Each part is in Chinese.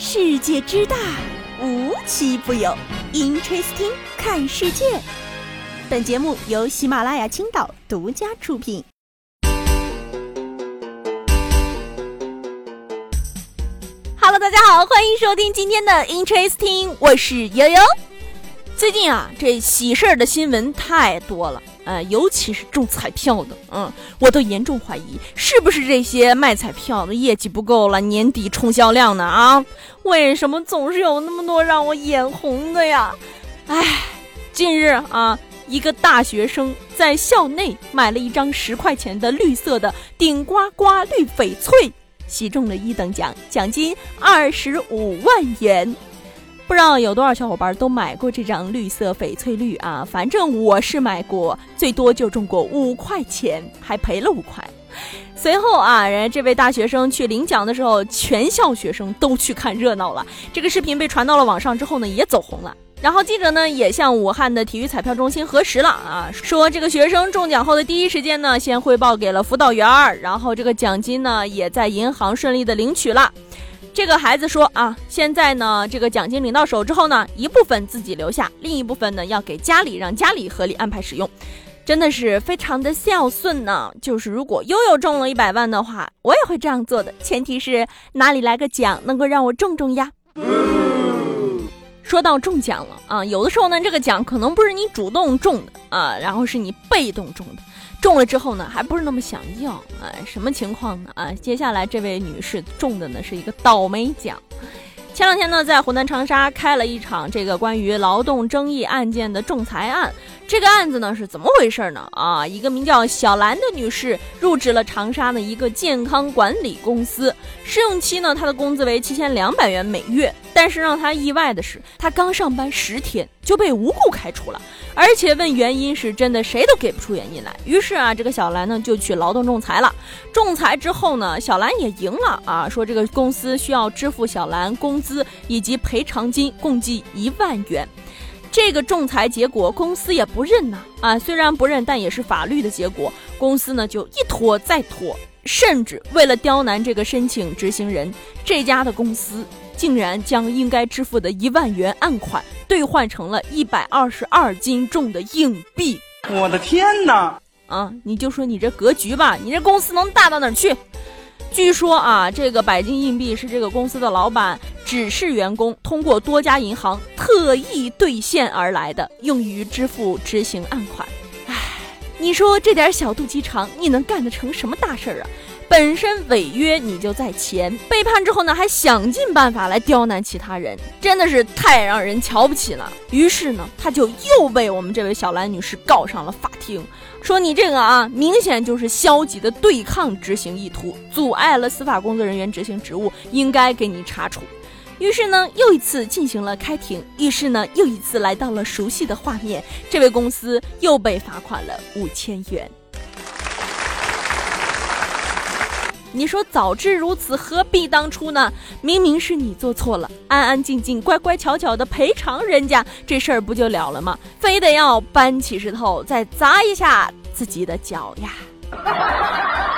世界之大，无奇不有。Interesting，看世界。本节目由喜马拉雅青岛独家出品。Hello，大家好，欢迎收听今天的 Interesting，我是悠悠。最近啊，这喜事儿的新闻太多了。呃，尤其是中彩票的，嗯，我都严重怀疑是不是这些卖彩票的业绩不够了，年底冲销量呢？啊，为什么总是有那么多让我眼红的呀？哎，近日啊，一个大学生在校内买了一张十块钱的绿色的顶呱呱绿翡翠，喜中了一等奖，奖金二十五万元。不知道有多少小伙伴都买过这张绿色翡翠绿啊？反正我是买过，最多就中过五块钱，还赔了五块。随后啊，人这位大学生去领奖的时候，全校学生都去看热闹了。这个视频被传到了网上之后呢，也走红了。然后记者呢也向武汉的体育彩票中心核实了啊，说这个学生中奖后的第一时间呢，先汇报给了辅导员，然后这个奖金呢也在银行顺利的领取了。这个孩子说啊，现在呢，这个奖金领到手之后呢，一部分自己留下，另一部分呢要给家里，让家里合理安排使用，真的是非常的孝顺呢。就是如果悠悠中了一百万的话，我也会这样做的，前提是哪里来个奖能够让我中中呀。说到中奖了啊，有的时候呢，这个奖可能不是你主动中的啊，然后是你被动中的。中了之后呢，还不是那么想要啊？什么情况呢？啊，接下来这位女士中的呢是一个倒霉奖。前两天呢，在湖南长沙开了一场这个关于劳动争议案件的仲裁案。这个案子呢是怎么回事呢？啊，一个名叫小兰的女士入职了长沙的一个健康管理公司，试用期呢，她的工资为七千两百元每月。但是让她意外的是，她刚上班十天就被无故开除了。而且问原因是真的，谁都给不出原因来。于是啊，这个小兰呢就去劳动仲裁了。仲裁之后呢，小兰也赢了啊，说这个公司需要支付小兰工资以及赔偿金，共计一万元。这个仲裁结果，公司也不认呐啊，虽然不认，但也是法律的结果。公司呢就一拖再拖，甚至为了刁难这个申请执行人，这家的公司。竟然将应该支付的一万元案款兑换成了一百二十二斤重的硬币！我的天哪！啊，你就说你这格局吧，你这公司能大到哪儿去？据说啊，这个百金硬币是这个公司的老板指示员工通过多家银行特意兑现而来的，用于支付执行案款。你说这点小肚鸡肠，你能干得成什么大事儿啊？本身违约你就在前，背叛之后呢，还想尽办法来刁难其他人，真的是太让人瞧不起了。于是呢，他就又被我们这位小兰女士告上了法庭，说你这个啊，明显就是消极的对抗执行意图，阻碍了司法工作人员执行职务，应该给你查处。于是呢，又一次进行了开庭，于是呢，又一次来到了熟悉的画面，这位公司又被罚款了五千元。你说早知如此，何必当初呢？明明是你做错了，安安静静、乖乖巧巧的赔偿人家，这事儿不就了了吗？非得要搬起石头再砸一下自己的脚呀！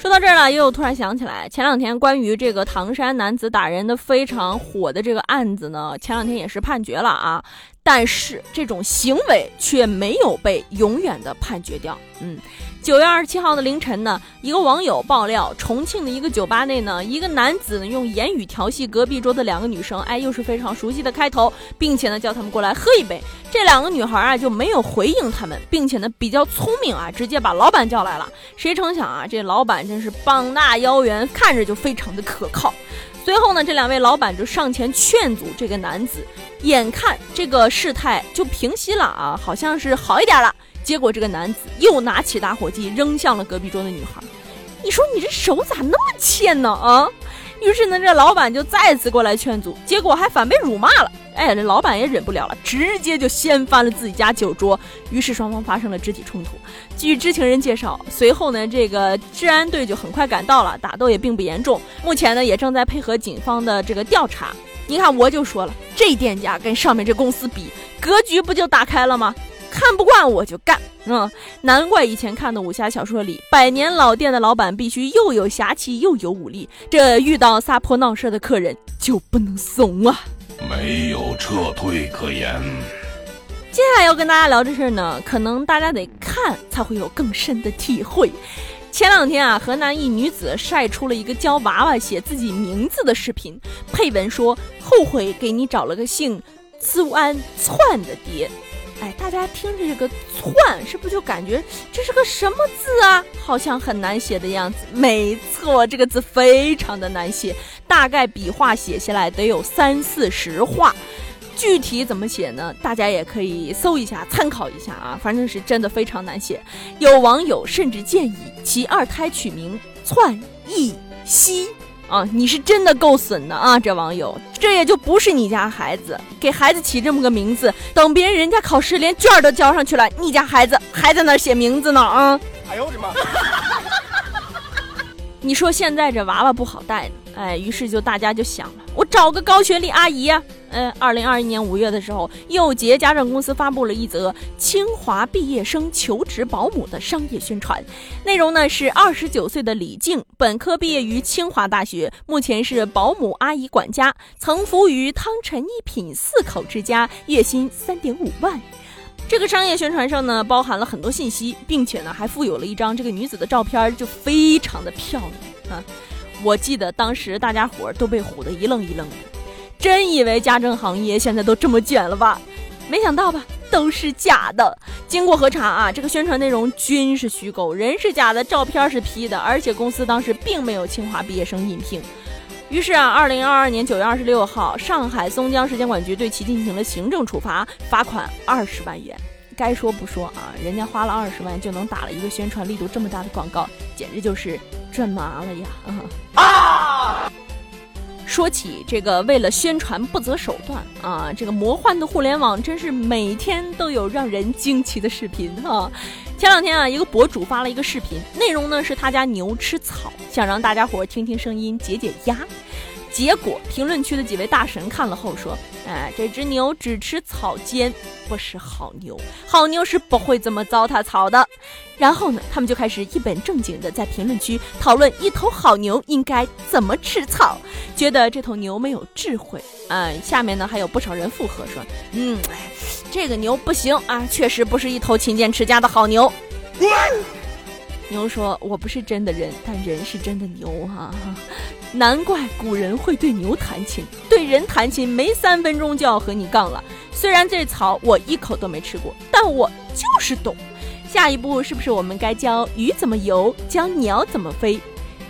说到这儿了，又突然想起来，前两天关于这个唐山男子打人的非常火的这个案子呢，前两天也是判决了啊，但是这种行为却没有被永远的判决掉，嗯。九月二十七号的凌晨呢，一个网友爆料，重庆的一个酒吧内呢，一个男子呢用言语调戏隔壁桌的两个女生，哎，又是非常熟悉的开头，并且呢叫他们过来喝一杯。这两个女孩啊就没有回应他们，并且呢比较聪明啊，直接把老板叫来了。谁成想啊，这老板真是膀大腰圆，看着就非常的可靠。随后呢，这两位老板就上前劝阻这个男子，眼看这个事态就平息了啊，好像是好一点了。结果这个男子又拿起打火机扔向了隔壁桌的女孩，你说你这手咋那么欠呢啊？于是呢，这老板就再次过来劝阻，结果还反被辱骂了。哎，这老板也忍不了了，直接就掀翻了自己家酒桌。于是双方发生了肢体冲突。据知情人介绍，随后呢，这个治安队就很快赶到了，打斗也并不严重。目前呢，也正在配合警方的这个调查。你看，我就说了，这店家跟上面这公司比，格局不就打开了吗？看不惯我就干，嗯，难怪以前看的武侠小说里，百年老店的老板必须又有侠气又有武力，这遇到撒泼闹事的客人就不能怂啊！没有撤退可言。接下来要跟大家聊这事儿呢，可能大家得看才会有更深的体会。前两天啊，河南一女子晒出了一个教娃娃写自己名字的视频，配文说：“后悔给你找了个姓苏安窜的爹。”哎，大家听着这个“窜”，是不是就感觉这是个什么字啊？好像很难写的样子。没错，这个字非常的难写，大概笔画写下来得有三四十画。具体怎么写呢？大家也可以搜一下，参考一下啊。反正是真的非常难写。有网友甚至建议其二胎取名窜一西啊！你是真的够损的啊，这网友，这也就不是你家孩子，给孩子起这么个名字，等别人人家考试连卷都交上去了，你家孩子还在那写名字呢啊！哎呦我的妈！你说现在这娃娃不好带呢，哎，于是就大家就想了，我找个高学历阿姨呀。呃，二零二一年五月的时候，佑杰家政公司发布了一则清华毕业生求职保姆的商业宣传，内容呢是二十九岁的李静，本科毕业于清华大学，目前是保姆阿姨管家，曾服务于汤臣一品四口之家，月薪三点五万。这个商业宣传上呢，包含了很多信息，并且呢还附有了一张这个女子的照片，就非常的漂亮啊！我记得当时大家伙都被唬得一愣一愣的。真以为家政行业现在都这么卷了吧？没想到吧，都是假的。经过核查啊，这个宣传内容均是虚构，人是假的，照片是 P 的，而且公司当时并没有清华毕业生应聘。于是啊，二零二二年九月二十六号，上海松江市监管局对其进行了行政处罚，罚款二十万元。该说不说啊，人家花了二十万就能打了一个宣传力度这么大的广告，简直就是震麻了呀！啊！说起这个，为了宣传不择手段啊！这个魔幻的互联网真是每天都有让人惊奇的视频哈。前两天啊，一个博主发了一个视频，内容呢是他家牛吃草，想让大家伙听听声音解解压。结果评论区的几位大神看了后说：“哎，这只牛只吃草尖，不是好牛。好牛是不会这么糟蹋草的。”然后呢，他们就开始一本正经的在评论区讨论一头好牛应该怎么吃草，觉得这头牛没有智慧。啊，下面呢还有不少人附和说：“嗯，哎，这个牛不行啊，确实不是一头勤俭持家的好牛。”牛说：“我不是真的人，但人是真的牛哈。”难怪古人会对牛弹琴，对人弹琴没三分钟就要和你杠了。虽然这草我一口都没吃过，但我就是懂。下一步是不是我们该教鱼怎么游，教鸟怎么飞？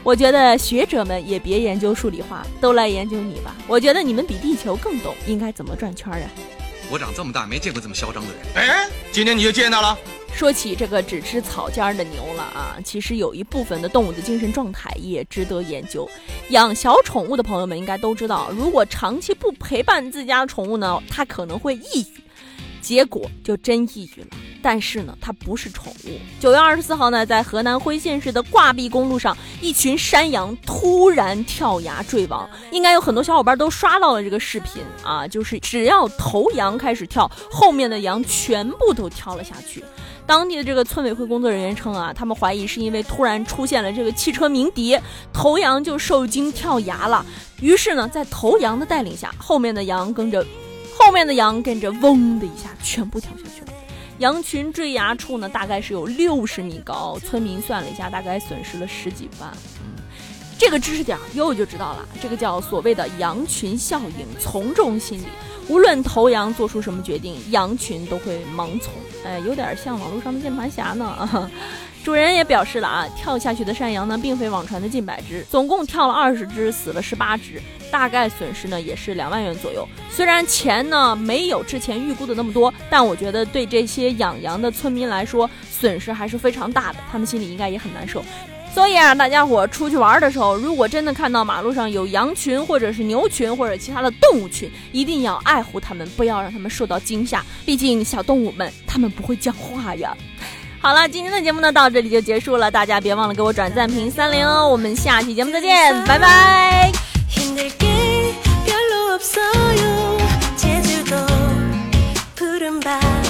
我觉得学者们也别研究数理化，都来研究你吧。我觉得你们比地球更懂应该怎么转圈儿啊！我长这么大没见过这么嚣张的人。哎，今天你就见到了。说起这个只吃草尖的牛了啊，其实有一部分的动物的精神状态也值得研究。养小宠物的朋友们应该都知道，如果长期不陪伴自家宠物呢，它可能会抑郁。结果就真抑郁了。但是呢，它不是宠物。九月二十四号呢，在河南辉县市的挂壁公路上，一群山羊突然跳崖坠亡。应该有很多小伙伴都刷到了这个视频啊，就是只要头羊开始跳，后面的羊全部都跳了下去。当地的这个村委会工作人员称啊，他们怀疑是因为突然出现了这个汽车鸣笛，头羊就受惊跳崖了。于是呢，在头羊的带领下，后面的羊跟着，后面的羊跟着嗡的一下全部跳下去了。羊群坠崖处呢，大概是有六十米高，村民算了一下，大概损失了十几万。这个知识点悠悠就知道了，这个叫所谓的羊群效应、从众心理。无论头羊做出什么决定，羊群都会盲从。哎，有点像网络上的键盘侠呢。主人也表示了啊，跳下去的山羊呢，并非网传的近百只，总共跳了二十只，死了十八只，大概损失呢也是两万元左右。虽然钱呢没有之前预估的那么多，但我觉得对这些养羊的村民来说，损失还是非常大的，他们心里应该也很难受。所以啊，大家伙出去玩的时候，如果真的看到马路上有羊群，或者是牛群，或者其他的动物群，一定要爱护它们，不要让它们受到惊吓。毕竟小动物们，它们不会讲话呀。好了，今天的节目呢，到这里就结束了，大家别忘了给我转赞评三连哦，我们下期节目再见，拜拜。Put them back。